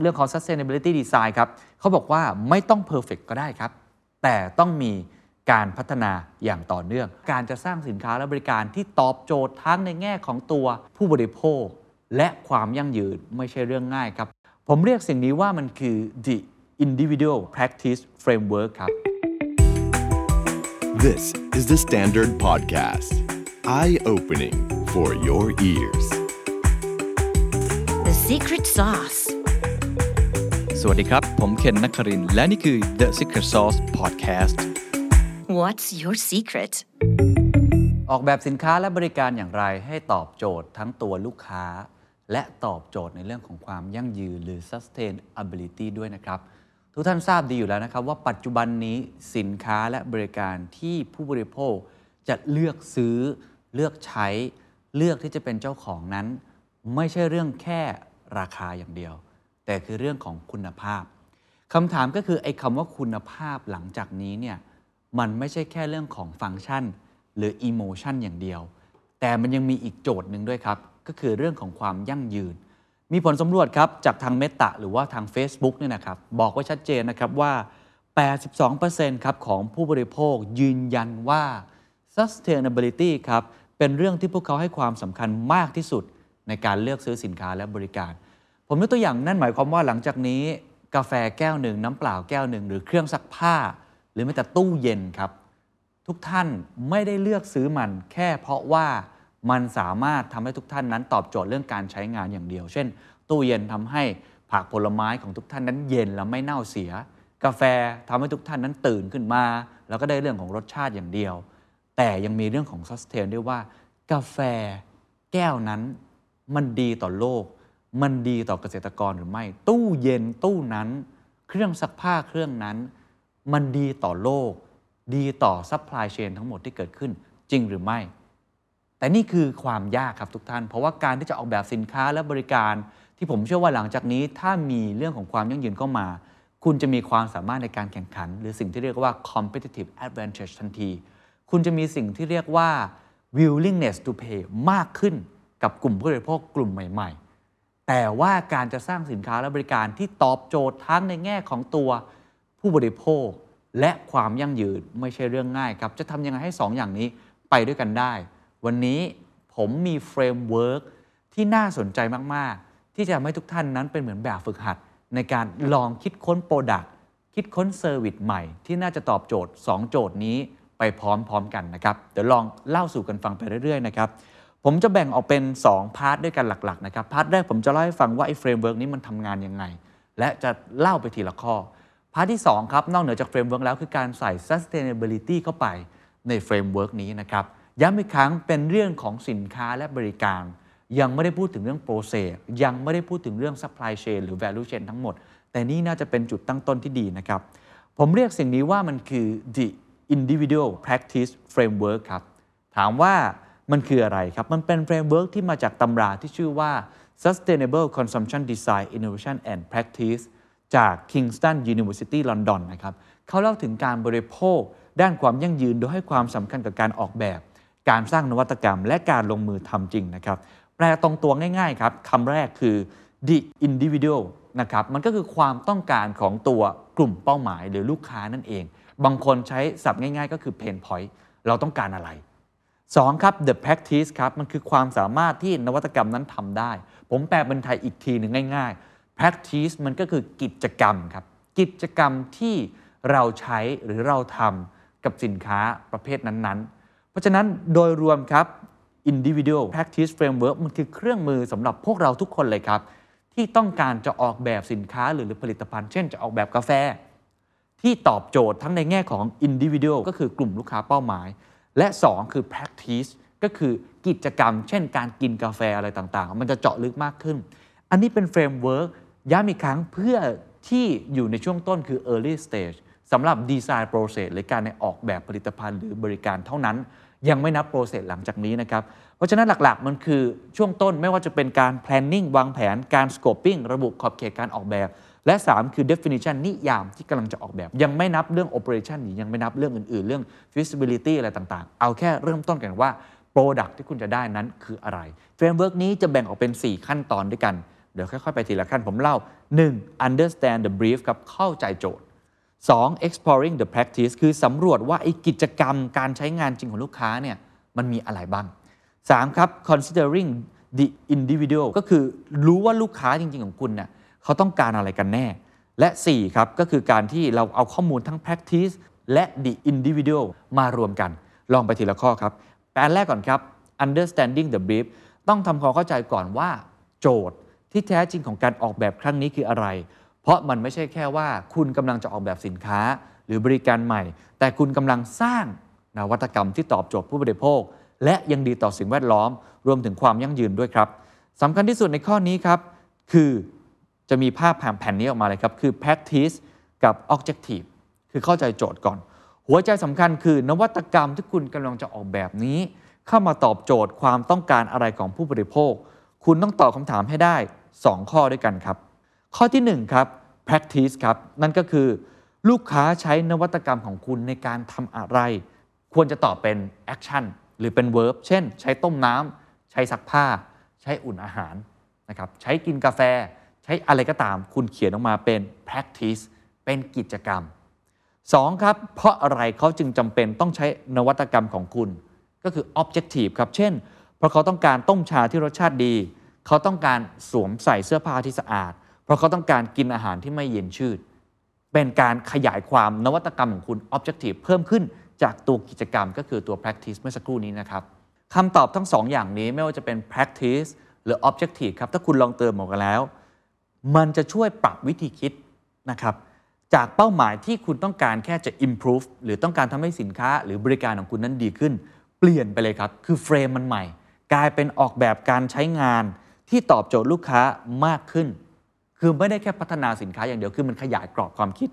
เรื่องของ sustainability design ครับเขาบอกว่าไม่ต้อง perfect ก็ได้ครับ แต่ต้องมีการพัฒนาอย่างต่อเนื่อง การจะสร้างสินค้าและบริการที่ตอบโจทย์ทั้งในแง่ของตัวผู้บริโภค และความยั่งยืนไม่ใช่เรื่องง่ายครับ ผมเรียกสิ่งนี้ว่ามันคือ the individual practice framework ครับ This is the Standard Podcast. Eye opening for your ears. The secret sauce. สวัสดีครับ ผมเคนนักครินทร์และนี่คือ The Secret Sauce Podcast What's your secret? ออกแบบสินค้าและบริการอย่างไรให้ตอบโจทย์ทั้งตัวลูกค้า และตอบโจทย์ในเรื่องของความยั่งยืนหรือ sustainability ด้วยนะครับ ทุกท่านทราบดีอยู่แล้วนะครับ ว่าปัจจุบันนี้สินค้าและบริการที่ผู้บริโภค จะเลือกซื้อ เลือกใช้ เลือกที่จะเป็นเจ้าของนั้น ไม่ใช่เรื่องแค่ราคาอย่างเดียว แต่คือเรื่องของคุณภาพคำถามก็คือไอ้คำว่าคุณภาพหลังจากนี้เนี่ยมันไม่ใช่แค่เรื่องของฟังก์ชัน หรืออิโมชันอย่างเดียว แต่มันยังมีอีกโจทย์หนึ่งด้วยครับ ก็คือเรื่องของความยั่งยืน มีผลสำรวจครับจากทางเมตาหรือว่าทาง Facebook เนี่ยนะครับบอกไว้ชัดเจนนะครับว่า 82%ครับของผู้บริโภคยืนยันว่า sustainability ครับเป็นเรื่องที่พวกเขาให้ความสำคัญมากที่สุดในการเลือกซื้อสินค้าและบริการ ผมยกตัวอย่างนั่นหมายความว่าหลังจากนี้ กาแฟแก้วหนึ่งน้ำเปล่าแก้วหนึ่งหรือเครื่องซักผ้า หรือแม้แต่ตู้เย็นครับ ทุกท่านไม่ได้เลือกซื้อมัน แค่เพราะว่ามันสามารถทำให้ทุกท่านนั้นตอบโจทย์เรื่องการใช้งานอย่างเดียว เช่น ตู้เย็นทำให้ผักผลไม้ของทุกท่านนั้นเย็นและไม่เน่าเสีย กาแฟทำให้ทุกท่านนั้นตื่นขึ้นมา แล้วก็ได้เรื่องของรสชาติอย่างเดียว แต่ยังมีเรื่องของ sustain ด้วยว่า กาแฟแก้วนั้นมันดีต่อโลก มันดีต่อเกษตรกรหรือไม่ ตู้เย็นตู้นั้น เครื่องซักผ้าเครื่องนั้น มันดีต่อโลก ดีต่อ supply chain ทั้งหมดที่เกิดขึ้นจริงหรือไม่ แต่นี่คือความยากครับทุกท่าน เพราะว่าการที่จะออกแบบสินค้าและบริการ ที่ผมเชื่อว่าหลังจากนี้ ถ้ามีเรื่องของความยั่งยืนเข้ามา คุณจะมีความสามารถในการแข่งขัน หรือสิ่งที่เรียกว่า competitive advantage ทันที คุณจะมีสิ่งที่เรียกว่า willingness to pay มากขึ้นกับกลุ่มผู้บริโภคกลุ่มใหม่ ๆ แต่ว่าการจะสร้างสินค้าและบริการที่ตอบโจทย์ทั้งในแง่ของตัวผู้บริโภค และความยั่งยืนไม่ใช่เรื่องง่ายครับ จะทำยังไงให้ 2 อย่างนี้ไปด้วยกันได้ วันนี้ผมมี framework ที่น่าสนใจมาก ๆ ที่จะทำให้ทุกท่านนั้นเป็นเหมือนแบบฝึกหัด ในการลองคิดค้น product คิดค้น service ใหม่ ที่น่าจะตอบโจทย์ 2 โจทย์นี้ไปพร้อม ๆ กันนะครับ เดี๋ยวลองเล่าสู่กันฟังไปเรื่อย ๆ นะครับ ผมจะแบ่งออกเป็น 2 part ด้วยกันหลักๆนะครับ part แรกผมจะเล่าให้ฟังว่าไอ้ framework นี้มันทำงานยังไง และจะเล่าไปทีละข้อ part ที่ 2 ครับ นอกเหนือจาก framework แล้วคือการใส่ sustainability เข้าไปใน framework นี้นะครับ ย้ำอีกครั้งเป็นเรื่องของสินค้าและบริการ ยังไม่ได้พูดถึงเรื่อง process ยังไม่ได้พูดถึงเรื่อง supply chain หรือ value chain ทั้งหมด แต่นี่น่าจะเป็นจุดตั้งต้นที่ดีนะครับ ผมเรียกสิ่งนี้ว่ามันคือ the individual practice framework ครับถามว่า มันคืออะไรครับ มันเป็น framework ที่มาจากตำราที่ชื่อว่า Sustainable Consumption Design Innovation and Practice จาก Kingston University London นะครับเขาเล่าถึงการบริโภค ด้านความยั่งยืนโดยให้ความสำคัญกับการออกแบบ การสร้างนวัตกรรม และการลงมือทำจริงนะครับแปลตรงตัวง่ายๆครับคำแรกคือ the individual นะครับมันก็คือความต้องการของตัวกลุ่มเป้าหมายหรือลูกค้านั่นเอง บางคนใช้ศัพท์ง่ายๆ ก็คือ pain point เราต้องการอะไร 2ครับ the practice ครับ มันคือความสามารถที่นวัตกรรมนั้นทำได้ ผมแปลเป็นไทยอีกทีหนึ่งง่าย ๆ practice มันก็คือกิจกรรมครับ กิจกรรมที่เราใช้หรือเราทำกับสินค้าประเภทนั้นๆ เพราะฉะนั้นโดยรวมครับ individual practice framework มันคือเครื่องมือสำหรับพวกเราทุกคนเลยครับ ที่ต้องการจะออกแบบสินค้าหรือผลิตภัณฑ์ เช่นจะออกแบบกาแฟ ที่ตอบโจทย์ทั้งในแง่ของ individual ก็คือกลุ่มลูกค้าเป้าหมาย และ 2 คือ practice ก็คือกิจกรรม เช่นการกินกาแฟอะไรต่างๆ มันจะเจาะลึกมากขึ้น อันนี้เป็น framework ย้ำอีกครั้งเพื่อที่อยู่ในช่วงต้นคือ early stage สำหรับ design process หรือการในออกแบบผลิตภัณฑ์หรือบริการเท่านั้น ยังไม่นับ process หลังจากนี้นะครับ เพราะฉะนั้นหลักๆ มันคือช่วงต้นไม่ว่าจะเป็นการ planning วางแผนการ scoping ระบุขอบเขตการออกแบบ และ 3 คือ definition นิยามที่กำลังจะออกแบบ ยังไม่นับเรื่อง operation ยังไม่นับเรื่องอื่นๆ เรื่อง feasibility อะไรต่างๆ เอาแค่เริ่มต้นกันว่า product ที่คุณจะได้นั้นคืออะไร framework นี้จะแบ่งออกเป็น 4 ขั้นตอนด้วยกัน เดี๋ยวค่อยๆ ไปทีละขั้นผมเล่า 1. understand the brief ครับเข้าใจโจทย์ 2. exploring the practice คือสำรวจว่าไอ้กิจกรรมการใช้งานจริงของลูกค้าเนี่ยมันมีอะไรบ้าง 3. ครับ considering the individual ก็คือรู้ว่าลูกค้าจริง ๆ ของคุณเนี่ย เขาต้องการอะไรกันแน่ และ 4 ครับก็คือการที่เราเอาข้อมูลทั้ง practice และ the individual มารวมกัน ลองไปทีละข้อครับ แปลแรกก่อนครับ understanding the brief ต้องทำความเข้าใจก่อนว่า โจทย์ที่แท้จริงของการออกแบบครั้งนี้คืออะไร เพราะมันไม่ใช่แค่ว่า คุณกำลังจะออกแบบสินค้า หรือบริการใหม่ แต่คุณกำลังสร้างนวัตกรรมที่ตอบโจทย์ผู้บริโภค และยังดีต่อสิ่งแวดล้อม รวมถึงความยั่งยืนด้วยครับสำคัญที่สุดในข้อนี้ครับ คือ จะมีภาพแผ่นนี้ออกมาเลยครับ คือ practice กับ objective คือเข้าใจโจทย์ก่อน หัวใจสำคัญคือนวัตกรรมที่คุณกำลังจะออกแบบนี้ เข้ามาตอบโจทย์ความต้องการอะไรของผู้บริโภค คุณต้องตอบคำถามให้ได้ 2 ข้อด้วยกันครับ ข้อที่ 1 ครับ practice ครับ นั่นก็คือ ลูกค้าใช้นวัตกรรมของคุณในการทำอะไร ควรจะตอบเป็น action หรือเป็น verb เช่น ใช้ต้มน้ำใช้ซักผ้า ใช้อุ่นอาหารนะครับ ใช้กินกาแฟ ใช้อะไรก็ตามคุณเขียนออกมาเป็น practice เป็นกิจกรรม 2. ครับ เพราะอะไรเขาจึงจำเป็นต้องใช้นวัตกรรมของคุณ ก็คือ objective ครับ เช่น เพราะเขาต้องการต้มชาที่รสชาติดี เขาต้องการสวมใส่เสื้อผ้าที่สะอาด เพราะเขาต้องการกินอาหารที่ไม่เย็นชืด เป็นการขยายความนวัตกรรมของคุณ objective เพิ่มขึ้นจากตัวกิจกรรมก็คือตัว practice เมื่อสักครู่นี้นะครับคำตอบทั้งสองอย่างนี้ไม่ว่าจะเป็น practice หรือ objective ครับถ้าคุณลองเติมออกมาแล้ว มันจะช่วยปรับวิธีคิดนะครับจากเป้าหมายที่คุณต้องการแค่จะ improve หรือต้องการทำให้สินค้าหรือบริการของคุณนั้นดีขึ้น เปลี่ยนไปเลยครับ คือ frame มันใหม่ กลายเป็นออกแบบการใช้งานที่ตอบโจทย์ลูกค้ามากขึ้น คือไม่ได้แค่พัฒนาสินค้าอย่างเดียว คือมันขยายกรอบความคิด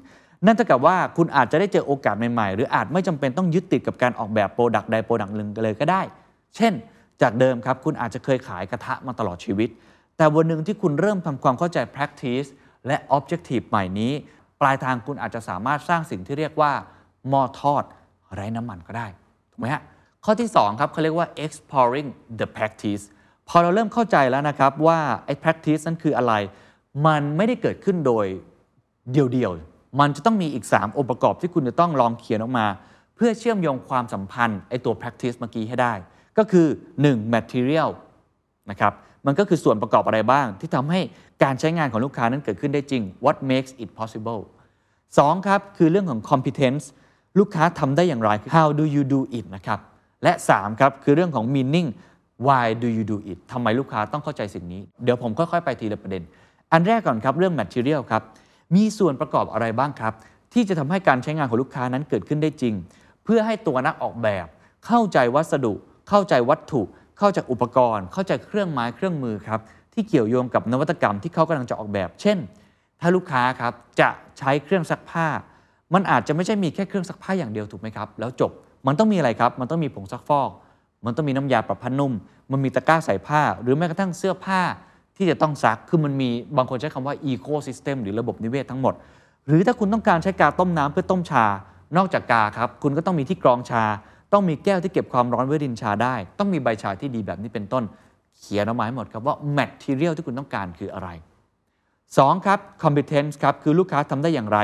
นั่นเท่ากับว่าคุณอาจจะได้เจอโอกาสใหม่ๆ หรืออาจไม่จำเป็นต้องยึดติดกับการออกแบบ product ใด product หนึ่งเลยก็ได้ เช่น จากเดิมครับคุณอาจจะเคยขายกระทะมาตลอดชีวิต แต่วันหนึ่งที่คุณเริ่มทำความเข้าใจ practice และ objective ใหม่นี้ ปลายทางคุณอาจจะสามารถสร้างสิ่งที่เรียกว่าหม้อทอด ไร้น้ำมันก็ได้ถูกไหมฮะข้อที่ 2 ครับเขาเรียกว่า exploring the practice พอเราเริ่มเข้าใจแล้วนะครับว่าไอ้ practice นั้นคืออะไร มันไม่ได้เกิดขึ้นโดยเดียวๆ มันจะต้องมีอีก 3 องค์ประกอบที่คุณจะต้องลองเขียนออกมา เพื่อเชื่อมโยงความสัมพันธ์ไอ้ตัว practice เมื่อกี้ให้ได้ ก็คือ 1. material นะครับ มันก็คือส่วนประกอบอะไรบ้าง ที่ทำให้การใช้งานของลูกค้านั้นเกิดขึ้นได้จริง what makes it possible 2ครับคือเรื่องของ competence ลูกค้าทำได้อย่างไร how do you do it นะครับ และ 3 ครับ คือเรื่องของ meaning why do you do it ทำไมลูกค้าต้องเข้าใจสิ่งนี้ เดี๋ยวผมค่อยๆ ไปทีละประเด็น อันแรกก่อนครับ เรื่อง material ครับ มีส่วนประกอบอะไรบ้างครับ ที่จะทำให้การใช้งานของลูกค้านั้นเกิดขึ้นได้จริง เพื่อให้ตัวนักออกแบบ เข้าใจวัสดุ เข้าใจวัตถุ เข้าใจอุปกรณ์ เข้าใจเครื่องไม้เครื่องมือครับที่เกี่ยวโยงกับนวัตกรรมที่เขากำลังจะออกแบบ เช่น ถ้าลูกค้าครับจะใช้เครื่องซักผ้า มันอาจจะไม่ใช่มีแค่เครื่องซักผ้าอย่างเดียวถูกไหมครับ แล้วจบมันต้องมีอะไรครับ มันต้องมีผงซักฟอก มันต้องมีน้ำยาปรับผ้านุ่ม มันมีตะกร้าใส่ผ้า หรือแม้กระทั่งเสื้อผ้าที่จะต้องซักคือมันมีบางคนใช้คำว่า ecosystem หรือระบบนิเวศทั้งหมด หรือถ้าคุณต้องการใช้กาต้มน้ำเพื่อต้มชา นอกจากกาครับคุณก็ต้องมีที่กรองชา ต้องมีแก้วที่เก็บความร้อนไว้รินชาได้ ต้องมีใบชาที่ดีแบบนี้เป็นต้น เขียนออกมาให้หมดครับว่า material ที่คุณต้องการคืออะไร 2 ครับ competence ครับคือลูกค้าทำได้อย่างไร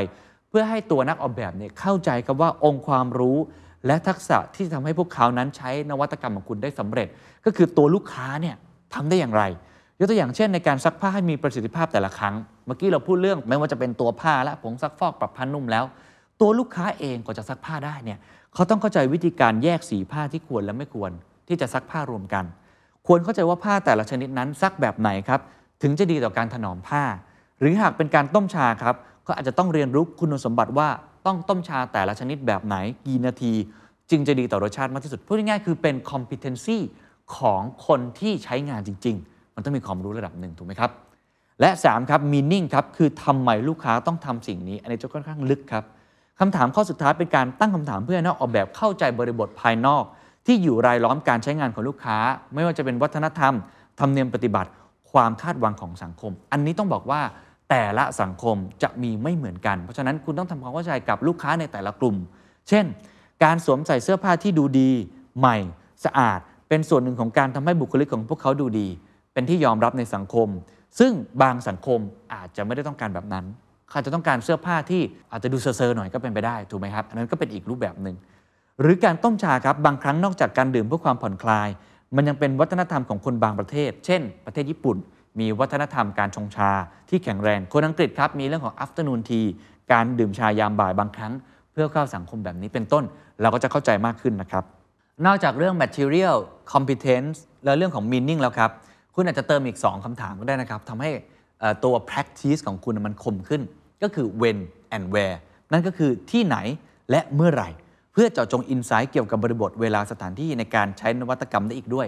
เพื่อให้ตัวนักออกแบบเนี่ยเข้าใจครับว่าองค์ความรู้และทักษะที่ทำให้พวกเขานั้นใช้นวัตกรรมของคุณได้สำเร็จ ก็คือตัวลูกค้าเนี่ยทำได้อย่างไร ยกตัวอย่างเช่นในการซักผ้าให้มีประสิทธิภาพแต่ละครั้ง เมื่อกี้เราพูดเรื่องไม่ว่าจะเป็นตัวผ้าและผงซักฟอกปรับผ้านุ่มแล้ว ตัวลูกค้าเองก็จะซักผ้าได้เนี่ย เขาต้องเข้าใจวิธีการแยกสีผ้าที่ควรและไม่ควร ที่จะซักผ้ารวมกัน ควรเข้าใจว่าผ้าแต่ละชนิดนั้นซักแบบไหนครับถึงจะดีต่อการถนอมผ้า หรือหากเป็นการต้มชาครับก็อาจจะต้องเรียนรู้คุณสมบัติว่าต้องต้มชาแต่ละชนิดแบบไหนกี่นาที จึงจะดีต่อรสชาติมากที่สุดพูดง่ายๆคือเป็น competency ของคนที่ใช้งานจริง ๆ มันต้องมีความรู้ระดับหนึ่งถูกไหมครับ และ 3 ครับ meaning ครับ คือทำไมลูกค้าต้องทำสิ่งนี้ อันนี้จะค่อนข้างลึกครับ คำถามข้อสุดท้ายเป็นการตั้งคำถามเพื่อนักออกแบบเข้าใจบริบทภายนอก ที่อยู่รายล้อมการใช้งานของลูกค้า ไม่ว่าจะเป็นวัฒนธรรม ธรรมเนียมปฏิบัติ ความคาดหวังของสังคม อันนี้ต้องบอกว่าแต่ละสังคมจะมีไม่เหมือนกัน เพราะฉะนั้นคุณต้องทำความเข้าใจกับลูกค้าในแต่ละกลุ่ม เช่น การสวมใส่เสื้อผ้าที่ดูดี ใหม่ สะอาด เป็นส่วนหนึ่งของการทำให้บุคลิกของพวกเขาดูดี เป็นที่ยอมรับในสังคม ซึ่งบางสังคมอาจจะไม่ได้ต้องการแบบนั้น เขาจะต้องการเสื้อผ้าที่อาจจะดูเซอร์ๆหน่อยก็เป็นไปได้ถูกไหมครับอันนั้นก็เป็นอีกรูปแบบหนึ่งหรือการต้มชาครับบางครั้งนอกจากการดื่มเพื่อความผ่อนคลาย มันยังเป็นวัฒนธรรมของคนบางประเทศ เช่น ประเทศญี่ปุ่น มีวัฒนธรรมการชงชาที่แข็งแรงคนอังกฤษครับมีเรื่องของ afternoon tea การดื่มชายามบ่ายบางครั้ง เพื่อเข้าสังคมแบบนี้เป็นต้น เราก็จะเข้าใจมากขึ้นนะครับนอกจากเรื่อง material competence และเรื่องของ meaning แล้วครับคุณอาจจะเติมอีก 2คำถามก็ได้นะครับทำให้ตัว practice ของคุณมันคมขึ้น ก็คือ when and where นั่นก็คือที่ไหนและเมื่อไหร่ เพื่อเจาะจง insight เกี่ยวกับบริบทเวลาสถานที่ในการใช้นวัตกรรมได้อีกด้วย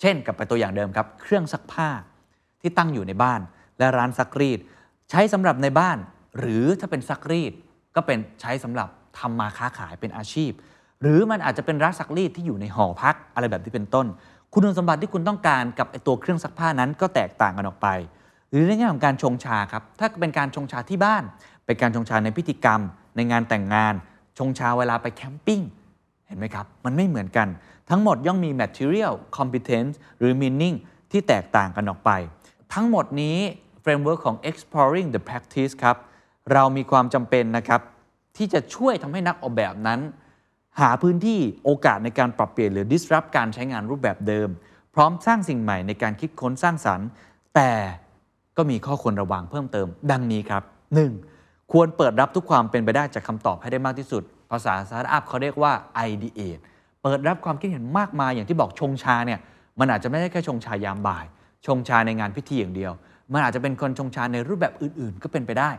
เช่นกลับไปตัวอย่างเดิมครับ เครื่องซักผ้าที่ตั้งอยู่ในบ้าน และร้านซักรีด ใช้สำหรับในบ้าน หรือถ้าเป็นซักรีด ก็เป็นใช้สำหรับทำมาค้าขายเป็นอาชีพ หรือมันอาจจะเป็นร้านซักรีดที่อยู่ในหอพักอะไรแบบที่เป็นต้น คุณสมบัติที่คุณต้องการกับไอตัวเครื่องซักผ้านั้นก็แตกต่างกันออกไป หรือในแง่ของการชงชาครับ ถ้าเป็นการชงชาที่บ้าน เป็นการชงชาในพิธีกรรม ในงานแต่งงาน ชงชาเวลาไปแคมปิ้ง เห็นไหมครับ มันไม่เหมือนกัน ทั้งหมดย่อมมี material competence หรือ meaning ที่แตกต่างกันออกไป ทั้งหมดนี้ framework ของ exploring the practice ครับ เรามีความจำเป็นนะครับ ที่จะช่วยทำให้นักออกแบบนั้น หาพื้นที่โอกาสในการปรับเปลี่ยนหรือ disrupt การใช้งานรูปแบบเดิม พร้อมสร้างสิ่งใหม่ในการคิดค้นสร้างสรรค์ แต่ ก็มีข้อควรระวังเพิ่มเติม ดังนี้ครับ 1. ควรเปิดรับทุกความเป็นไปได้จากคำตอบให้ได้มากที่สุด ภาษาสตาร์ทอัพเขาเรียกว่า ideate เปิดรับความคิดเห็นมากมายอย่างที่บอกชงชาเนี่ยมันอาจจะไม่ได้แค่ชงชายามบ่าย ชงชาในงานพิธีอย่างเดียว มันอาจจะเป็นคนชงชาในรูปแบบอื่นๆ ก็เป็นไปได้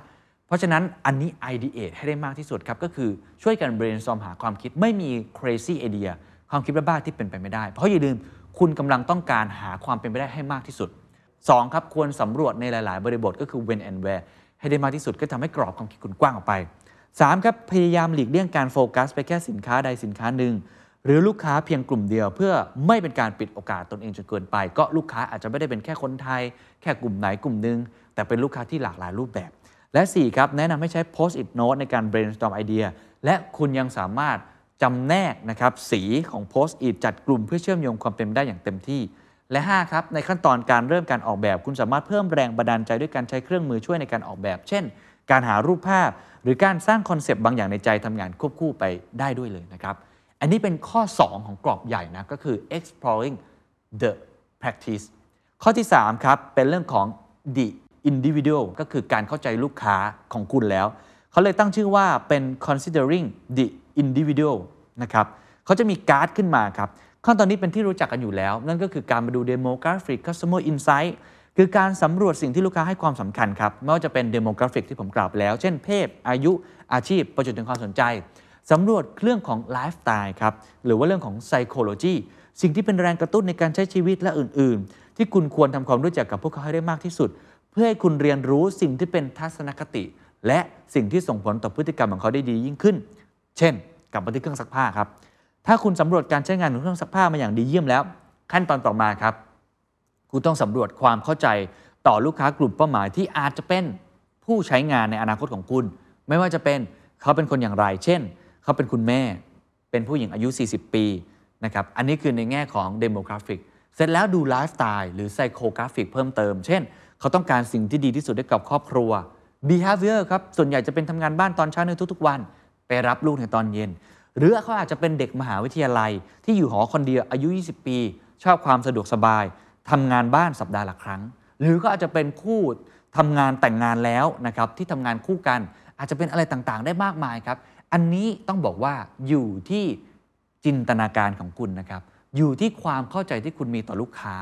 เพราะฉะนั้นอันนี้ ideate ให้ได้มากที่สุดครับก็คือช่วยกัน brainstorm หาความคิดไม่มี crazy idea ความคิดบ้าๆที่เป็นไปไม่ได้ เพราะอย่าลืมคุณกำลังต้องการหาความเป็นไปได้ให้มากที่สุด 2. ครับควรสำรวจในหลาย ๆ บริบทก็คือ when and where ให้ได้มากที่สุดก็ทำให้กรอบความคิดคุณกว้างออกไป 3. ครับพยายามหลีกเลี่ยงการโฟกัส ไปแค่สินค้าใดสินค้าหนึ่ง หรือลูกค้าเพียงกลุ่มเดียว เพื่อไม่เป็นการปิดโอกาสตนเองจนเกินไป ก็ลูกค้าอาจจะไม่ได้เป็นแค่คนไทย แค่กลุ่มไหนกลุ่มหนึ่งแต่เป็นลูกค้าที่หลากหลายรูปแบบ และ 4 ครับแนะนำให้ใช้ post it note ในการ brainstorm ไอเดีย และคุณยังสามารถจำแนกนะครับสีของ post it จัดกลุ่มเพื่อเชื่อมโยงความเป็นไปได้อย่างเต็มที่ และ 5 ครับ ในขั้นตอนการเริ่มการออกแบบ คุณสามารถเพิ่มแรงบันดาลใจด้วยการใช้เครื่องมือช่วยในการออกแบบ เช่น การหารูปภาพ หรือการสร้างคอนเซปต์บางอย่างในใจทำงานควบคู่ไปได้ด้วยเลยนะครับ อันนี้เป็นข้อ 2 ของกรอบใหญ่นะก็คือ exploring the practice ข้อที่ 3 ครับ เป็นเรื่องของ the individual ก็คือการเข้าใจลูกค้าของคุณแล้ว เขาเลยตั้งชื่อว่าเป็น considering the individual นะครับเขาจะมีการ์ดขึ้นมาครับ ขั้นตอนนี้เป็นที่รู้จักกันอยู่แล้ว นั่นก็คือการมาดู demographic customer insight คือการสำรวจสิ่งที่ลูกค้าให้ความสำคัญครับไม่ว่าจะเป็น demographic ที่ผมกล่าวไปแล้ว เช่นเพศ อายุอาชีพประจุดถึงความสนใจสำรวจเรื่องของไลฟ์สไตล์ครับหรือว่าเรื่องของ psychology สิ่งที่เป็นแรงกระตุ้นในการใช้ชีวิตและอื่น ๆ ที่คุณควรทำความรู้จักกับพวกเขาให้ได้มากที่สุด เพื่อให้คุณเรียนรู้สิ่งที่เป็นทัศนคติ และสิ่งที่ส่งผลต่อพฤติกรรมของเขาได้ดียิ่งขึ้น เช่น กับมาที่เครื่องซักผ้าครับ ถ้าคุณสำรวจการใช้งานของเครื่องซักผ้ามาอย่างดีเยี่ยมแล้ว ขั้นตอนต่อมาครับ คุณต้องสำรวจความเข้าใจต่อลูกค้ากลุ่มเป้าหมายที่อาจจะเป็นผู้ใช้งานในอนาคตของคุณ ไม่ว่าจะเป็นเขาเป็นคนอย่างไร เช่น เขาเป็นคุณแม่ เป็นผู้หญิงอายุ 40 ปีนะครับ อันนี้คือในแง่ของ demographic เสร็จแล้วดูไลฟ์สไตล์หรือ psychographic เพิ่มเติม เช่น เขาต้องการสิ่งที่ดีที่สุดให้กับครอบครัว behavior ครับ ส่วนใหญ่จะเป็นทำงานบ้านตอนเช้าในทุกๆวัน ไปรับลูกในตอนเย็น หรือเขาอาจจะเป็นเด็กมหาวิทยาลัย ที่อยู่หอคนเดียวอายุ 20 ปี ชอบความสะดวกสบายทำงานบ้านสัปดาห์ละครั้ง หรือก็อาจจะเป็นคู่ทำงานแต่งงานแล้วนะครับที่ทำงานคู่กัน อาจจะเป็นอะไรต่างๆ ได้มากมายครับ อันนี้ต้องบอกว่าอยู่ที่จินตนาการของคุณนะครับ อยู่ที่ความเข้าใจที่คุณมีต่อลูกค้า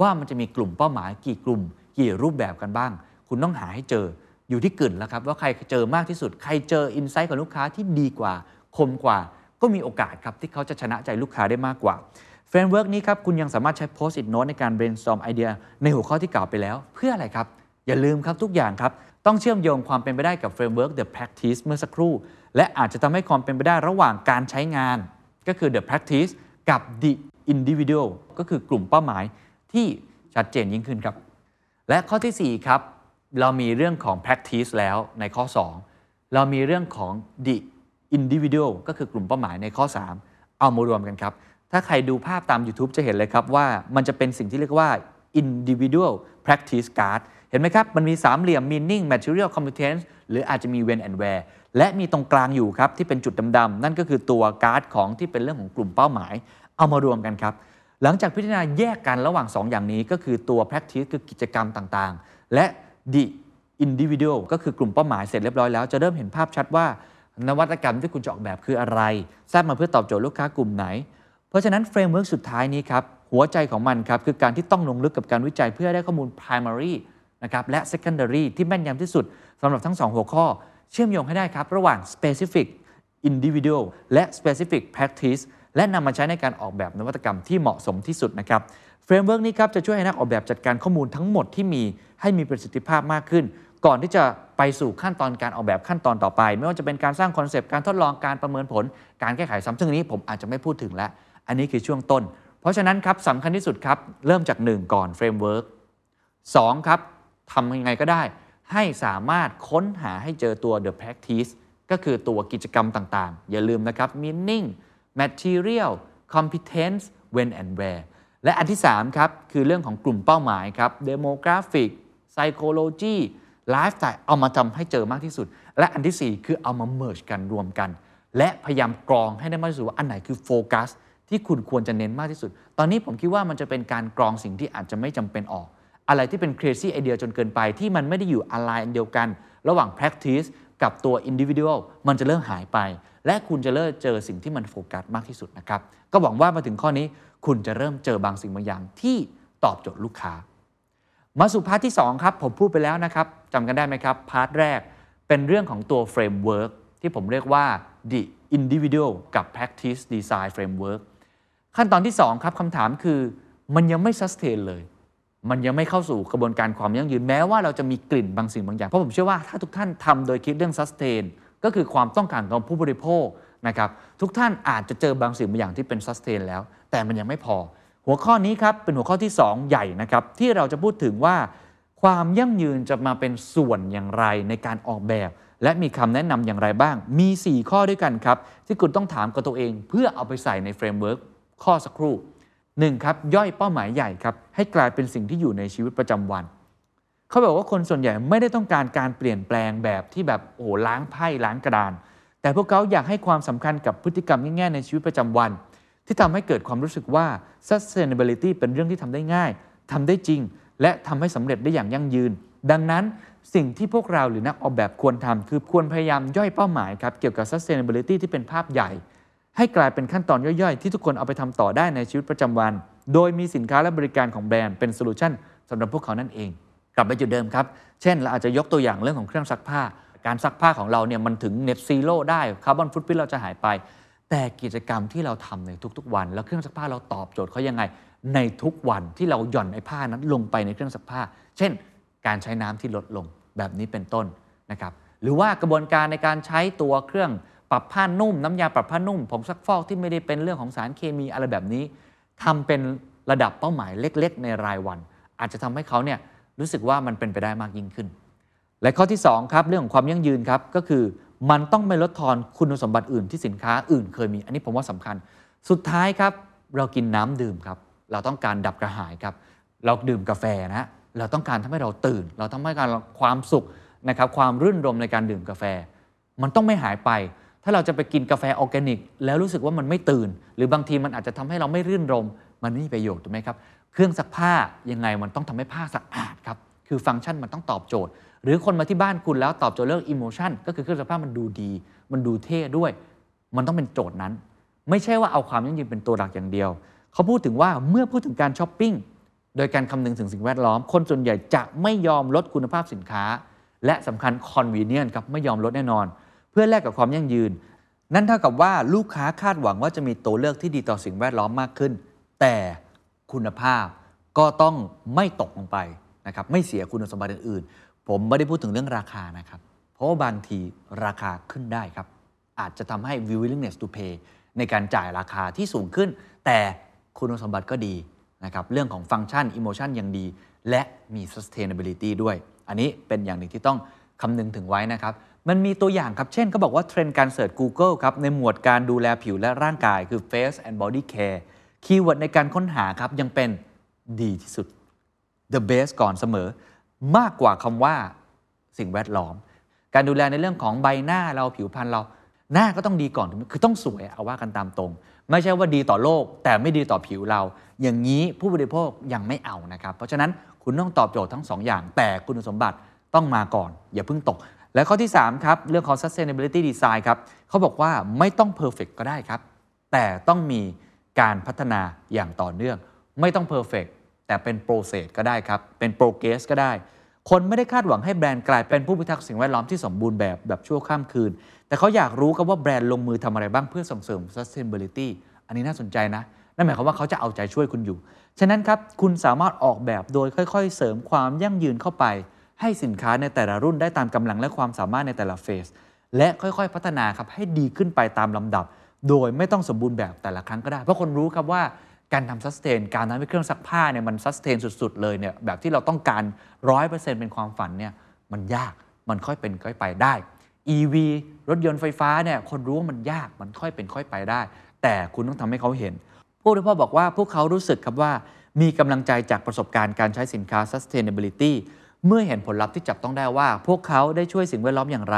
ว่ามันจะมีกลุ่มเป้าหมายกี่กลุ่ม กี่รูปแบบกันบ้าง คุณต้องหาให้เจออยู่ที่กึ๋นแล้วครับว่าใครเจอมากที่สุดใครเจอ insight ของลูกค้าที่ดีกว่าคมกว่า ก็มีโอกาสครับที่เขาจะชนะใจลูกค้าได้มากกว่า framework นี้ครับคุณยังสามารถใช้ post it note ในการ brainstorm ไอเดียในหัวข้อที่กล่าวไปแล้ว เพื่ออะไรครับ อย่าลืมครับทุกอย่างครับ ต้องเชื่อมโยงความเป็นไปได้กับ framework the practice เมื่อสักครู่ และอาจจะทำให้ความเป็นไปได้ระหว่างการใช้งาน ก็คือ the practice กับ the individual ก็คือกลุ่มเป้าหมายที่ชัดเจนยิ่งขึ้นครับ และข้อทีสี่4 ครับ เรามีเรื่องของ practice แล้วในข้อ 2 เรามีเรื่องของ the individual ก็คือกลุ่มเป้าหมายในข้อ 3 เอามารวมกันครับ ถ้าใครดูภาพตาม YouTube จะเห็นเลยครับว่ามันจะเป็นสิ่งที่เรียกว่า individual practice card เห็นไหมครับ มันมีสามเหลี่ยม meaning material competence หรืออาจจะมี when and where และมีตรงกลางอยู่ครับ ที่เป็นจุดดำๆ นั่นก็คือตัวการ์ดของที่เป็นเรื่องของกลุ่มเป้าหมาย เอามารวมกันครับ หลังจากพิจารณาแยกกันระหว่าง 2 อย่างนี้ก็คือตัว practice คือกิจกรรมต่างๆ และ the individual ก็คือกลุ่มเป้าหมายเสร็จเรียบร้อยแล้วจะเริ่มเห็นภาพชัดว่า นวัตกรรมที่คุณจะออกแบบคืออะไร สร้างมาเพื่อตอบโจทย์ลูกค้ากลุ่มไหน เพราะฉะนั้น framework สุดท้ายนี้ครับ หัวใจของมันครับ คือการที่ต้องลงลึกกับการวิจัยเพื่อได้ข้อมูล primary นะครับและ secondary ที่แม่นยำที่สุดสำหรับทั้ง 2 หัวข้อ เชื่อมโยงให้ได้ครับ ระหว่าง specific individual และ specific practice และนำมาใช้ในการออกแบบนวัตกรรมที่เหมาะสมที่สุดนะครับ framework นี้ครับจะช่วยให้นักออกแบบจัดการข้อมูลทั้งหมดที่มีให้มีประสิทธิภาพมากขึ้น ก่อนที่จะไปสู่ขั้นตอนการออกแบบขั้นตอนต่อไป ไม่ว่าจะเป็นการสร้างคอนเซปต์การทดลองการประเมินผล การแก้ไขซ้ำซึ่งนี้ผมอาจจะไม่พูดถึงแล้ว อันนี้คือช่วงต้น เพราะฉะนั้นครับสำคัญที่สุดครับ เริ่มจาก 1 ก่อน framework 2ครับทำยังไงก็ได้ ให้สามารถค้นหาให้เจอตัว the practice ก็คือตัวกิจกรรมต่างๆ อย่าลืมนะครับ meaning material competence when and where และอันที่ 3 ครับ คือเรื่องของกลุ่มเป้าหมายครับ demographic psychology lifestyle เอามาทำให้เจอมากที่สุด และอันที่ 4 คือเอามา merge กันรวมกัน และพยายามกรองให้ได้มากที่สุดว่าอันไหนคือโฟกัสที่คุณควรจะเน้นมากที่สุด ตอนนี้ผมคิดว่ามันจะเป็นการกรองสิ่งที่อาจจะไม่จำเป็นออก อะไรที่เป็น crazy idea จนเกินไปที่มันไม่ได้อยู่ align อันเดียวกัน ระหว่าง practice กับตัว individual มันจะเริ่มหายไป และคุณจะเริ่มเจอสิ่งที่มันโฟกัสมากที่สุดนะครับ ก็หวังว่ามาถึงข้อนี้คุณจะเริ่มเจอบางสิ่งบางอย่างที่ตอบโจทย์ลูกค้า มาสู่ part ที่ 2 ครับ ผมพูดไปแล้วนะครับจำกันได้ไหมครับ part แรกเป็นเรื่องของตัว framework ที่ผมเรียกว่า the individual กับ practice design framework ขั้นตอนที่ 2 ครับคำถามคือ มันยังไม่ sustain เลย มันยังไม่เข้าสู่กระบวนการความยั่งยืนแม้ว่าเราจะมีกลิ่นบางสิ่งบางอย่าง เพราะผมเชื่อว่าถ้าทุกท่านทำโดยคิดเรื่อง sustain ก็คือความต้องการของผู้บริโภคนะครับทุกท่านอาจจะเจอบางสิ่งบางอย่างที่เป็น sustain แล้ว แต่มันยังไม่พอ หัวข้อนี้ครับเป็นหัวข้อที่ 2 ใหญ่นะครับที่เราจะพูดถึงว่า ความยั่งยืนจะมาเป็นส่วนอย่างไรในการออกแบบ และมีคำแนะนำอย่างไรบ้าง มี 4 ข้อด้วยกันครับ ที่คุณต้องถามกับตัวเอง เพื่อเอาไปใส่ใน framework เมื่อสักครู่ 1. ครับย่อยเป้าหมายใหญ่ครับให้กลายเป็นสิ่งที่อยู่ในชีวิตประจำวันเขาบอกว่าคนส่วนใหญ่ไม่ได้ต้องการการเปลี่ยนแปลงแบบที่แบบโอ้ล้างไพ่ล้างกระดาน แต่พวกเขาอยากให้ความสำคัญกับพฤติกรรมง่ายๆในชีวิตประจำวัน ที่ทำให้เกิดความรู้สึกว่า sustainability เป็นเรื่องที่ทำได้ง่ายทำได้จริง และทำให้สำเร็จได้อย่างยั่งยืน ดังนั้นสิ่งที่พวกเราหรือนักออกแบบควรทำคือควรพยายามย่อยเป้าหมายครับเกี่ยวกับ sustainability ที่เป็นภาพใหญ่ ให้กลายเป็นขั้นตอนย่อยๆ ที่ทุกคนเอาไปทำต่อได้ในชีวิตประจำวัน โดยมีสินค้าและบริการของแบรนด์เป็น solution สำหรับพวกเขานั่นเอง กลับไปจุดเดิมครับ เช่นเราอาจจะยกตัวอย่างเรื่องของเครื่องซักผ้า การซักผ้าของเราเนี่ยมันถึง net zero ได้ carbon footprint เราจะหายไป แต่กิจกรรมที่เราทำในทุกๆวัน แล้วเครื่องซักผ้าเราตอบโจทย์เขายังไง ในทุกวันที่เราหย่อนไอ้ผ้านั้นลงไปในเครื่องซักผ้า เช่น การใช้น้ำที่ลดลงแบบนี้เป็นต้นนะครับหรือว่ากระบวนการในการใช้ตัวเครื่องปรับผ้านุ่ม น้ำยาปรับผ้านุ่มผงซักฟอกที่ไม่ได้เป็นเรื่องของสารเคมีอะไรแบบนี้ทำเป็นระดับเป้าหมายเล็ก ๆ ในรายวัน อาจจะทำให้เขาเนี่ยรู้สึกว่ามันเป็นไปได้มากยิ่งขึ้น และข้อที่2ครับเรื่องของความยั่งยืนครับก็คือ มันต้องไม่ลดทอนคุณสมบัติอื่นที่สินค้าอื่นเคยมี อันนี้ผมว่าสำคัญ สุดท้ายครับ เรากินน้ำดื่มครับ เราต้องการดับกระหายครับ เราดื่มกาแฟนะเราต้องการทำให้เราตื่น เราต้องการความสุขนะครับความรื่นรมย์ในการดื่มกาแฟ มันต้องไม่หายไป ถ้าเราจะไปกินกาแฟออร์แกนิก แล้วรู้สึกว่ามันไม่ตื่น หรือบางทีมันอาจจะทำให้เราไม่รื่นรมย์ มันไม่มีประโยชน์ถูกไหมครับ เครื่องซักผ้ายังไงมันต้องทำให้ผ้าสะอาดครับ คือฟังก์ชันมันต้องตอบโจทย์ หรือคนมาที่บ้านคุณแล้วตอบโจทย์เรื่อง emotion ก็คือเครื่องซักผ้ามันดูดี มันดูเท่ด้วย มันต้องเป็นโจทย์นั้น ไม่ใช่ว่าเอาความยั่งยืนเป็นตัวหลักอย่างเดียว เขาพูดถึงว่าเมื่อพูดถึงการช้อปปิ้งโดยการคำนึงถึงสิ่งแวดล้อม คนส่วนใหญ่จะไม่ยอมลดคุณภาพสินค้า และสำคัญ convenience ครับไม่ยอมลดแน่นอน เพื่อแลกกับความยั่งยืน นั่นเท่ากับว่าลูกค้าคาดหวังว่าจะมีตัวเลือกที่ดีต่อสิ่งแวดล้อมมากขึ้น แต่คุณภาพก็ต้องไม่ตกลงไปนะครับไม่เสียคุณสมบัติอื่น ผมไม่ได้พูดถึงเรื่องราคานะครับ เพราะว่าบางทีราคาขึ้นได้ครับ อาจจะทำให้ willingness to pay ในการจ่ายราคาที่สูงขึ้น แต่คุณสมบัติก็ดีนะครับ เรื่องของ function emotion ยังดี และมี sustainability ด้วย อันนี้เป็นอย่างหนึ่งที่ต้องคำนึงถึงไว้นะครับ มันมีตัวอย่างครับ เช่นเขาบอกว่าเทรนด์การ search Google ครับ ในหมวดการดูแลผิวและร่างกายคือ face and body care keyword ในการค้นหาครับยังเป็นดีที่สุด the best ก่อนเสมอ มากกว่าคำว่าสิ่งแวดล้อม การดูแลในเรื่องของใบหน้าเราผิวพรรณเราหน้าก็ต้องดีก่อนคือต้องสวยเอาว่ากันตามตรง ไม่ใช่ว่าดีต่อโลก แต่ไม่ดีต่อผิวเรา อย่างนี้ผู้บริโภคยังไม่เอานะครับ เพราะฉะนั้นคุณต้องตอบโจทย์ทั้งสองอย่าง แต่คุณสมบัติต้องมาก่อน อย่าเพิ่งตก และข้อที่ 3 ครับ เรื่องของ sustainability design ครับเขาบอกว่าไม่ต้อง perfect ก็ได้ครับ แต่ต้องมีการพัฒนาอย่างต่อเนื่อง ไม่ต้อง perfect แต่เป็น process ก็ได้ครับ เป็น progress ก็ได้ คนไม่ได้คาดหวังให้แบรนด์กลายเป็นผู้พิทักษ์สิ่งแวดล้อมที่สมบูรณ์แบบแบบชั่วข้ามคืน แต่เขาอยากรู้ครับว่าแบรนด์ลงมือทำอะไรบ้างเพื่อส่งเสริม sustainability อันนี้น่าสนใจนะ นั่นหมายความว่าเขาจะเอาใจช่วยคุณอยู่ ฉะนั้นครับคุณสามารถออกแบบโดยค่อย ๆ เสริมความยั่งยืนเข้าไป ให้สินค้าในแต่ละรุ่นได้ตามกำลังและความสามารถในแต่ละเฟสและค่อยๆ พัฒนาครับให้ดีขึ้นไปตามลำดับ โดยไม่ต้องสมบูรณ์แบบแต่ละครั้งก็ได้ เพราะคนรู้ครับว่า การทำซัสเทนการทำให้เครื่องซักผ้าเนี่ยมันซัสเทนสุด ๆ เลยเนี่ยแบบที่เราต้องการ 100%เป็นความฝันเนี่ยมันยากมันค่อยเป็นค่อยไปได้ EV รถยนต์ไฟฟ้าเนี่ยคนรู้ว่ามันยากมันค่อยเป็นค่อยไปได้ แต่คุณต้องทำให้เขาเห็น ผู้ริโภคบอกว่าพวกเขารู้สึกครับว่า มีกำลังใจจากประสบการณ์การใช้สินค้า sustainability เมื่อเห็นผลลัพธ์ที่จับต้องได้ว่า พวกเขาได้ช่วยสิ่งแวดล้อมอย่างไร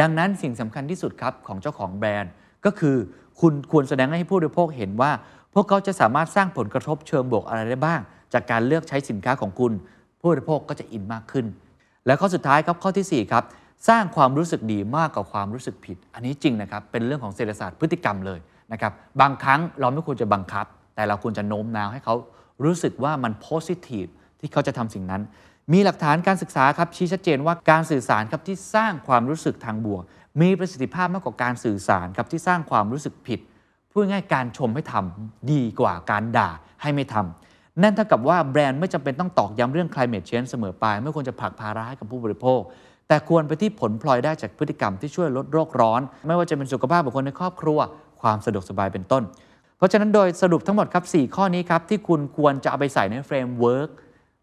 ดังนั้นสิ่งสำคัญที่สุดครับของเจ้าของแบรนด์ก็คือ คุณควรแสดงให้ผู้บริโภคเห็นว่า พวกเขาจะสามารถสร้างผลกระทบเชิงบวกอะไรได้บ้าง จากการเลือกใช้สินค้าของคุณ ผู้บริโภคก็จะอินมากขึ้น และข้อสุดท้ายครับข้อทีสี่4ครับสร้างความรู้สึกดีมากกว่าความรู้สึกผิด อันนี้จริงนะครับเป็นเรื่องของเศรษฐศาสตร์พฤติกรรมเลยนะครับบางครั้งเราไม่ควรจะบังคับ แต่เราควรจะโน้มน้าวให้เขารู้สึกว่ามันโพสิทีฟที่เขาจะทำสิ่งนั้น มีหลักฐานการศึกษาครับชี้ชัดเจนว่าการสื่อสารครับที่สร้างความรู้สึกทางบวก มีประสิทธิภาพมากกว่าการสื่อสารครับที่สร้างความรู้สึกผิดพูดง่ายการชมให้ทำดีกว่าการด่าให้ไม่ทำนั่นเท่ากับว่าแบรนด์ไม่จำเป็นต้องตอกย้ำเรื่อง climate change เสมอไป ไม่ควรจะผลักภาระให้กับผู้บริโภค แต่ควรไปที่ผลพลอยได้จากพฤติกรรมที่ช่วยลดโลกร้อน ไม่ว่าจะเป็นสุขภาพบุคคลในครอบครัว ความสะดวกสบายเป็นต้น เพราะฉะนั้นโดยสรุปทั้งหมดครับ 4 ข้อนี้ครับที่คุณควรจะเอาไปใส่ใน framework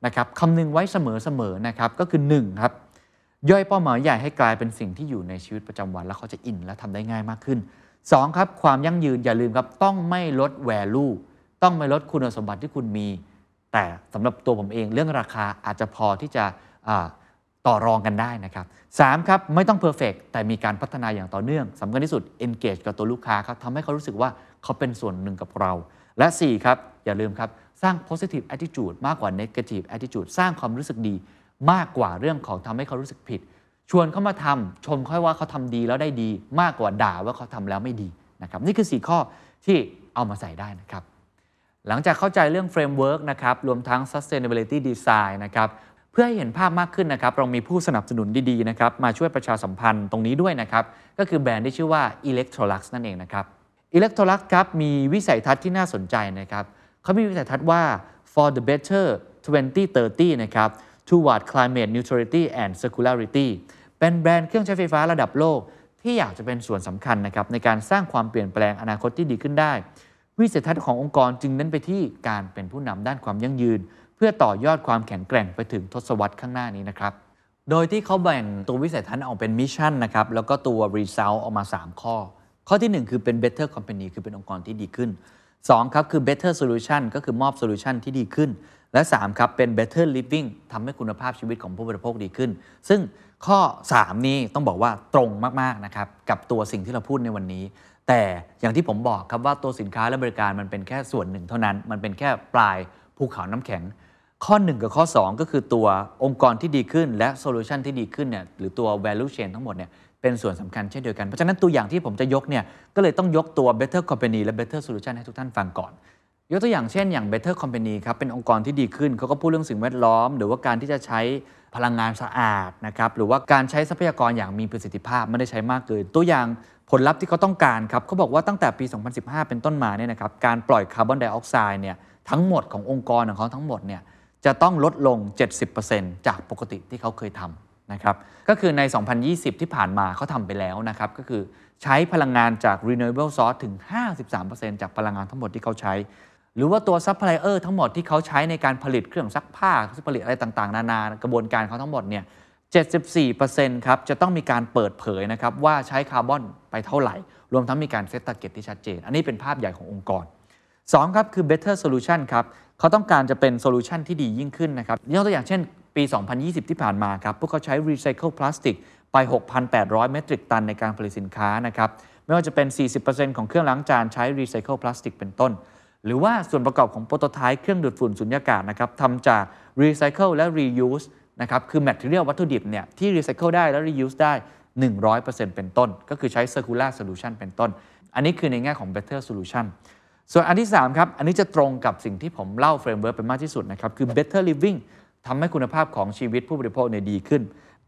นะครับคำนึงไว้เสมอๆนะครับก็คือ1ครับ ย่อยเป้าหมายใหญ่ให้กลายเป็นสิ่งที่อยู่ในชีวิตประจำวัน แล้วเขาจะอินและทำได้ง่ายมากขึ้น 2 ครับ ความยั่งยืนอย่าลืมครับต้องไม่ลด value ต้องไม่ลดคุณสมบัติที่คุณมี แต่สำหรับตัวผมเองเรื่องราคาอาจจะพอที่จะต่อรองกันได้นะครับ3ครับไม่ต้อง perfect แต่มีการพัฒนาอย่างต่อเนื่องสำคัญที่สุด engage กับตัวลูกค้าครับทำให้เขารู้สึกว่าเขาเป็นส่วนหนึ่งกับเรา และ 4 ครับ อย่าลืมครับ สร้าง positive attitude มากกว่า negative attitude สร้างความรู้สึกดี มากกว่าเรื่องของทำให้เขารู้สึกผิด ชวนเขามาทำชมเขาว่าเขาทำดีแล้วได้ดี มากกว่าด่าว่าเขาทำแล้วไม่ดีนะครับนี่คือ 4 ข้อที่เอามาใส่ได้นะครับ หลังจากเข้าใจเรื่อง framework นะครับรวมทั้ง sustainability design นะครับเพื่อให้เห็นภาพมากขึ้นนะครับเรามีผู้สนับสนุนดีๆนะครับมาช่วยประชาสัมพันธ์ตรงนี้ด้วยนะครับก็คือแบรนด์ที่ชื่อว่า Electrolux นั่นเองนะครับ Electrolux ครับมีวิสัยทัศน์ที่น่าสนใจนะครับเขามีวิสัยทัศน์ว่า for the better 2030 นะครับ toward climate neutrality and circularity เป็นแบรนด์เครื่องใช้ไฟฟ้าระดับโลก ที่อยากจะเป็นส่วนสำคัญนะครับในการสร้างความเปลี่ยนแปลงอนาคตที่ดีขึ้นได้ วิสัยทัศน์ขององค์กรจึงเน้นไปที่การเป็นผู้นำด้านความยั่งยืน เพื่อต่อยอดความแข็งแกร่งไปถึงทศวรรษข้างหน้านี้นะครับโดยที่เขาแบ่งตัววิสัยทัศน์ออกเป็น mission นะครับแล้วก็ตัว result ออกมา 3 ข้อ ข้อทีหนึ่1 คือเป็น better company คือเป็นองค์กรที่ดีขึ้น 2 ครับ คือ better solution ก็คือมอบ solution ที่ดีขึ้น และ 3 ครับเป็น better living ทำให้คุณภาพชีวิตของผู้บริโภคดีขึ้น ซึ่งข้อ 3 นี้ต้องบอกว่าตรงมาก ๆ นะครับ กับตัวสิ่งที่เราพูดในวันนี้ แต่อย่างที่ผมบอกครับว่าตัวสินค้าและบริการมันเป็นแค่ส่วนหนึ่งเท่านั้น มันเป็นแค่ปลายภูเขาน้ำแข็ง ข้อ 1 กับข้อ 2 ก็คือตัวองค์กรที่ดีขึ้นและโซลูชันที่ดีขึ้นเนี่ยหรือตัว value chain ทั้งหมดเนี่ยเป็นส่วนสำคัญเช่นเดียวกัน เพราะฉะนั้นตัวอย่างที่ผมจะยกเนี่ยก็เลยต้องยกตัว better company และ better solution ให้ทุกท่านฟังก่อน ยกตัวอย่างเช่นอย่าง Better Company ครับเป็นองค์กรที่ดีขึ้นเขาก็พูดเรื่องสิ่งแวดล้อม หรือว่าการที่จะใช้พลังงานสะอาดนะครับหรือว่าการใช้ทรัพยากรอย่างมีประสิทธิภาพไม่ได้ใช้มากเกิน ตัวอย่างผลลัพธ์ที่เขาต้องการครับเขาบอกว่าตั้งแต่ปี 2015 เป็นต้นมาเนี่ยนะครับการปล่อยคาร์บอนไดออกไซด์เนี่ยทั้งหมดขององค์กรของเขาทั้งหมดเนี่ยจะต้องลดลง 70%จากปกติที่เขาเคยทำนะครับก็คือใน 2020 ที่ผ่านมาเขาทำไปแล้วนะครับก็คือใช้พลังงานจาก renewable source ถึง 53%จากพลังงานทั้งหมดที่เขาใช้ หรือว่าตัวซัพพลายเออร์ทั้งหมดที่เขาใช้ในการผลิตเครื่องซักผ้าผลิตอะไรต่างๆ นานากระบวนการเขาทั้งหมดเนี่ย 74%ครับจะต้องมีการเปิดเผยนะครับว่าใช้คาร์บอนไปเท่าไหร่ รวมทั้งมีการ set target ที่ชัดเจน อันนี้เป็นภาพใหญ่ขององค์กร 2 ครับ คือ better solution ครับเขาต้องการจะเป็น solution ที่ดียิ่งขึ้นนะครับยกตัวอย่างเช่น ปี 2020 ที่ผ่านมาครับพวกเขาใช้รีไซเคิลพลาสติกไป 6,800 เมตริกตันในการผลิตสินค้านะครับไม่ว่าจะเป็น 40%ของเครื่องล้างจานใช้รีไซเคิลพลาสติกเป็นต้น หรือว่าส่วนประกอบของ prototype เครื่องดูดฝุ่นสุญญากาศนะครับทำจากรีไซเคิลและ reuse นะครับคือ material วัตถุดิบเนี่ยที่รีไซเคิลได้และ reuse ได้ 100%เป็นต้น ก็คือใช้ circular solution เป็นต้น อันนี้คือในแง่ของ better solution ส่วนอันที่ 3 ครับ อันนี้จะตรงกับสิ่งที่ผมเล่า framework ไปมากที่สุดนะครับ คือ better living ทำให้คุณภาพของชีวิตผู้บริโภคเนี่ยดีขึ้น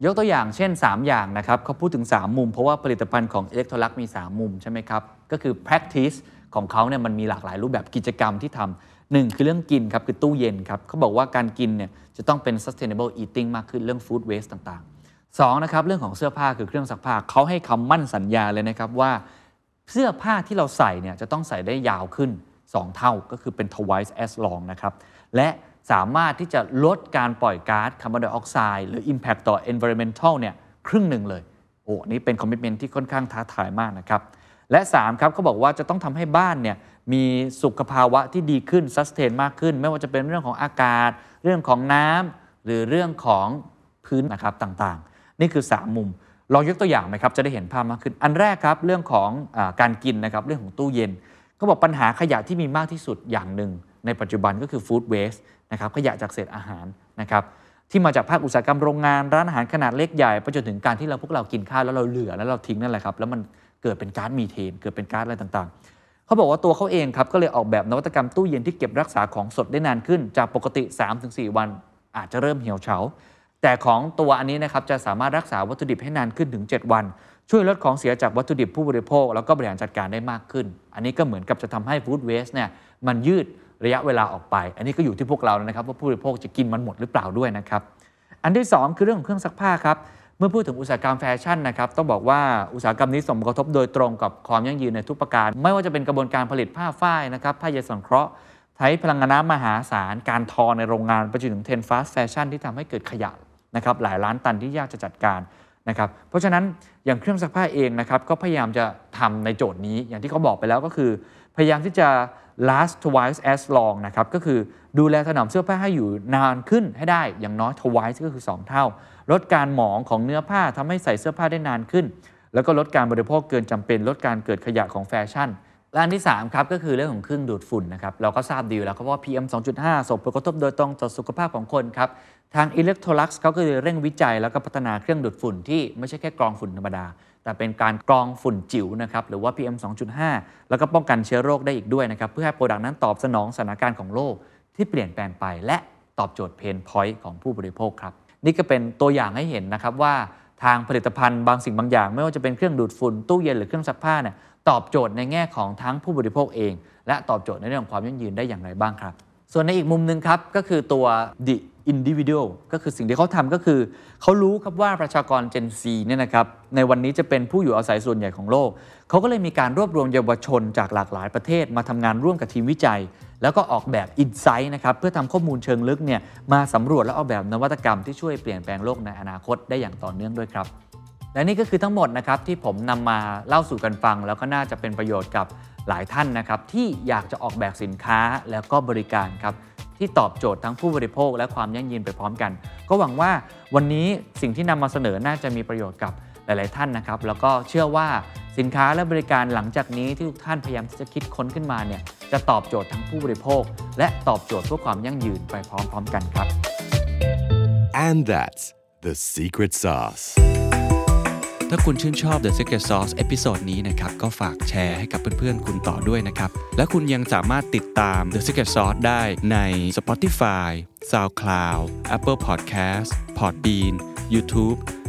ยกตัวอย่างเช่น 3 อย่างนะครับเขาพูดถึง 3 มุม เพราะว่าผลิตภัณฑ์ของ Electrolux มี 3 มุมใช่ไหมครับ ก็คือ practice ของเขาเนี่ยมันมีหลากหลายรูปแบบกิจกรรมที่ทำหนึ่งคือเรื่องกินครับคือตู้เย็นครับเขาบอกว่าการกินเนี่ยจะต้องเป็น sustainable eating มากขึ้นเรื่อง food waste ต่างๆ2นะครับเรื่องของเสื้อผ้าคือเครื่องซักผ้าเขาให้คำมั่นสัญญาเลยนะครับว่าเสื้อผ้าที่เราใส่เนี่ยจะต้องใส่ได้ยาวขึ้น 2 เท่าก็คือเป็น twice as long นะครับและสามารถที่จะลดการปล่อยก๊าซคาร์บอนไดออกไซด์หรือ impact ต่อ environmental เนี่ยครึ่งหนึ่งเลย โอ้นี่เป็น commitment ที่ค่อนข้างท้าทายมากนะครับ และ 3 ครับเขาบอกว่าจะต้องทำให้บ้านเนี่ยมีสุขภาวะที่ดีขึ้น sustain มากขึ้น ไม่ว่าจะเป็นเรื่องของอากาศ เรื่องของน้ำหรือเรื่องของพื้นนะครับต่างๆ นี่คือ 3 มุมลองยกตัวอย่างไหมครับจะได้เห็นภาพมากขึ้น อันแรกครับเรื่องของอการกินนะครับเรื่องของตู้เย็นเขาบอกปัญหาขยะที่มีมากที่สุดอย่างหนึ่ง ในปัจจุบันก็คือฟู้ดเวสต์นะครับขยะจากเศษอาหารนะครับที่มาจากภาคอุตสาหกรรมโรงงานร้านอาหารขนาดเล็กใหญ่ไปจนถึงการที่เราพวกเรากินข้าวแล้วเราเหลือแล้วเราทิ้งนั่นแหละครับแล้วมัน เกิดเป็นก๊าซมีเทน เกิดเป็นก๊าซอะไรต่างๆ เขาบอกว่าตัวเขาเองครับก็เลยออกแบบนวัตกรรมตู้เย็นที่เก็บรักษาของสดได้นานขึ้น จากปกติ 3-4 วัน อาจจะเริ่มเหี่ยวเฉา แต่ของตัวอันนี้นะครับจะสามารถรักษาวัตถุดิบให้นานขึ้นถึง 7 วัน ช่วยลดของเสียจากวัตถุดิบผู้บริโภค แล้วก็บริหารจัดการได้มากขึ้น อันนี้ก็เหมือนกับจะทำให้ฟู้ดเวสต์เนี่ยมันยืดระยะเวลาออกไป อันนี้ก็อยู่ที่พวกเรานะครับว่าผู้บริโภคจะกินมันหมดหรือเปล่าด้วยนะครับอันที่ 2 คือเรื่องของเครื่องซักผ้าครับ เมื่อพูดถึงอุตสาหกรรมแฟชั่นนะครับ ต้องบอกว่าอุตสาหกรรมนี้ส่งผลกระทบโดยตรงกับความยั่งยืนในทุกประการ ไม่ว่าจะเป็นกระบวนการผลิตผ้าฝ้ายนะครับผ้าเย็นสังเคราะห์ใช้พลังงานน้ำมหาศาล การทอในโรงงานไปจนถึงเทรนฟาสแฟชั่นที่ทำให้เกิดขยะนะครับหลายล้านตันที่ยากจะจัดการนะครับเพราะฉะนั้นอย่างเครื่องซักผ้าเองนะครับก็พยายามจะทำในโจทย์นี้ อย่างที่เขาบอกไปแล้วก็คือ พยายามที่จะ last twice as long นะครับก็คือดูแลถนอมเสื้อผ้าให้อยู่นานขึ้นให้ได้อย่างน้อย twice ก็คือ 2 เท่า ลดการหมองของเนื้อผ้าทำให้ใส่เสื้อผ้าได้นานขึ้น แล้วก็ลดการบริโภคเกินจำเป็น ลดการเกิดขยะของแฟชั่นและอันที่3ครับก็คือเรื่องของเครื่องดูดฝุ่นนะครับเราก็ทราบดีอยู่แล้วครับว่า PM 2.5 ส่งผลกระทบโดยตรงต่อสุขภาพของคนครับทาง Electrolux เขาก็เลยเร่งวิจัยแล้วก็พัฒนาเครื่องดูดฝุ่นที่ไม่ใช่แค่กรองฝุ่นธรรมดา แต่เป็นการกรองฝุ่นจิ๋วนะครับหรือว่า PM 2.5 แล้วก็ป้องกันเชื้อโรคได้อีกด้วยนะครับเพื่อให้ product นั้นตอบสนองสถานการณ์ของโลกที่เปลี่ยนแปลงไป และตอบโจทย์เพนพอยต์ของผู้บริโภคครับ นี่ก็เป็นตัวอย่างให้เห็นนะครับว่าทางผลิตภัณฑ์บางสิ่งบางอย่าง ไม่ว่าจะเป็นเครื่องดูดฝุ่นตู้เย็นหรือเครื่องซักผ้าเนี่ยตอบโจทย์ในแง่ของทั้งผู้บริโภคเอง และตอบโจทย์ในเรื่องของความยั่งยืนได้อย่างไรบ้างครับ ส่วนในอีกมุมหนึ่งครับก็คือตัว the individual ก็คือสิ่งที่เขาทำก็คือ เขารู้ครับว่าประชากร Gen Z เนี่ยนะครับในวันนี้จะเป็นผู้อยู่อาศัยส่วนใหญ่ของโลก เขาก็เลยมีการรวบรวมเยาวชนจากหลากหลายประเทศมาทำงานร่วมกับทีมวิจัย แล้วก็ออกแบบ Insight นะครับเพื่อทำข้อมูลเชิงลึกเนี่ยมาสำรวจและออกแบบนวัตกรรมที่ช่วยเปลี่ยนแปลงโลกในอนาคตได้อย่างต่อเนื่องด้วยครับ และนี่ก็คือทั้งหมดนะครับที่ผมนำมาเล่าสู่กันฟัง แล้วก็น่าจะเป็นประโยชน์กับหลายท่านนะครับที่อยากจะออกแบบสินค้าแล้วก็บริการครับที่ตอบโจทย์ทั้งผู้บริโภคและความยั่งยืนไปพร้อมกัน ก็หวังว่าวันนี้สิ่งที่นำมาเสนอน่าจะมีประโยชน์กับหลาย ๆ ท่านนะครับ แล้วก็เชื่อว่าสินค้าและบริการหลังจากนี้ที่ทุกท่านพยายามที่จะคิดค้นขึ้นมาเนี่ย จะตอบโจทย์ทั้งผู้บริโภค และตอบโจทย์เพื่อความยั่งยืนไปพร้อม ๆ กันครับ And that's the secret sauce. ถ้าคุณชื่นชอบ The Secret Sauce episode นี้นะครับ ก็ฝากแชร์ให้กับเพื่อนๆ คุณต่อด้วยนะครับ และคุณยังสามารถติดตาม The Secret Sauce ได้ใน Spotify, SoundCloud, Apple Podcast, Podbean, YouTube